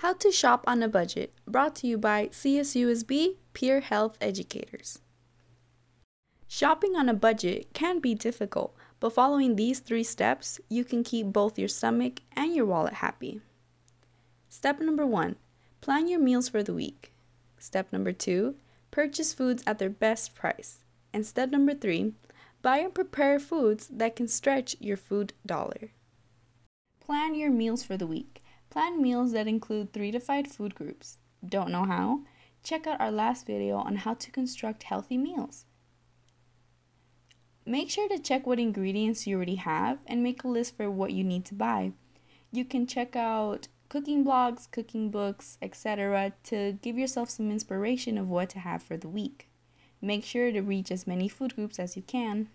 How to Shop on a Budget, brought to you by CSUSB Peer Health Educators. Shopping on a budget can be difficult, but following these three steps, you can keep both your stomach and your wallet happy. Step number one plan your meals for the week. Step number two purchase foods at their best price. And step number three buy and prepare foods that can stretch your food dollar. Plan your meals for the week. Plan meals that include three to five food groups. Don't know how? Check out our last video on how to construct healthy meals. Make sure to check what ingredients you already have and make a list for what you need to buy. You can check out cooking blogs, cooking books, etc. to give yourself some inspiration of what to have for the week. Make sure to reach as many food groups as you can.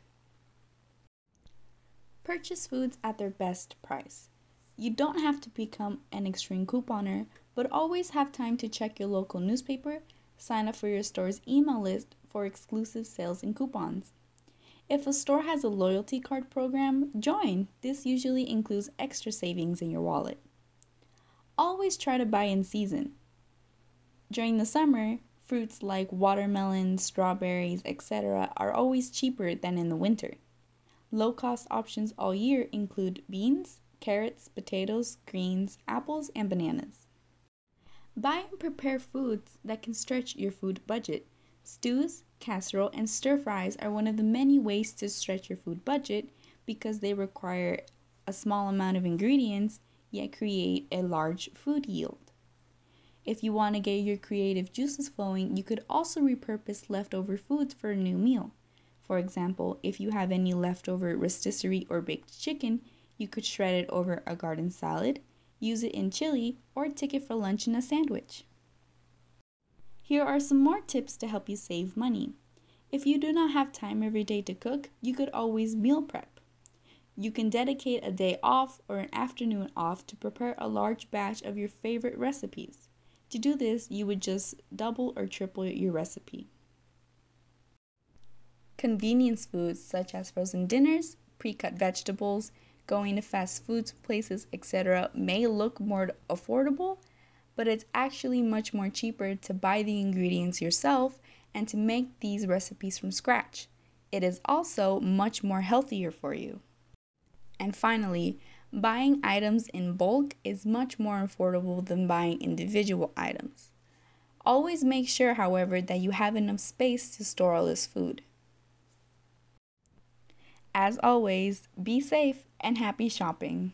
Purchase foods at their best price. You don't have to become an extreme couponer, but always have time to check your local newspaper, sign up for your store's email list for exclusive sales and coupons. If a store has a loyalty card program, join. This usually includes extra savings in your wallet. Always try to buy in season. During the summer, fruits like watermelons, strawberries, etc., are always cheaper than in the winter. Low cost options all year include beans, carrots, potatoes, greens, apples, and bananas. Buy and prepare foods that can stretch your food budget. Stews, casserole, and stir fries are one of the many ways to stretch your food budget because they require a small amount of ingredients yet create a large food yield. If you want to get your creative juices flowing, you could also repurpose leftover foods for a new meal. For example, if you have any leftover rotisserie or baked chicken, you could shred it over a garden salad, use it in chili, or take it for lunch in a sandwich. Here are some more tips to help you save money. If you do not have time every day to cook, you could always meal prep. You can dedicate a day off or an afternoon off to prepare a large batch of your favorite recipes. To do this, you would just double or triple your recipe. Convenience foods such as frozen dinners, pre cut vegetables, going to fast food places, etc., may look more affordable, but it's actually much more cheaper to buy the ingredients yourself and to make these recipes from scratch. It is also much more healthier for you. And finally, buying items in bulk is much more affordable than buying individual items. Always make sure, however, that you have enough space to store all this food. As always, be safe and happy shopping.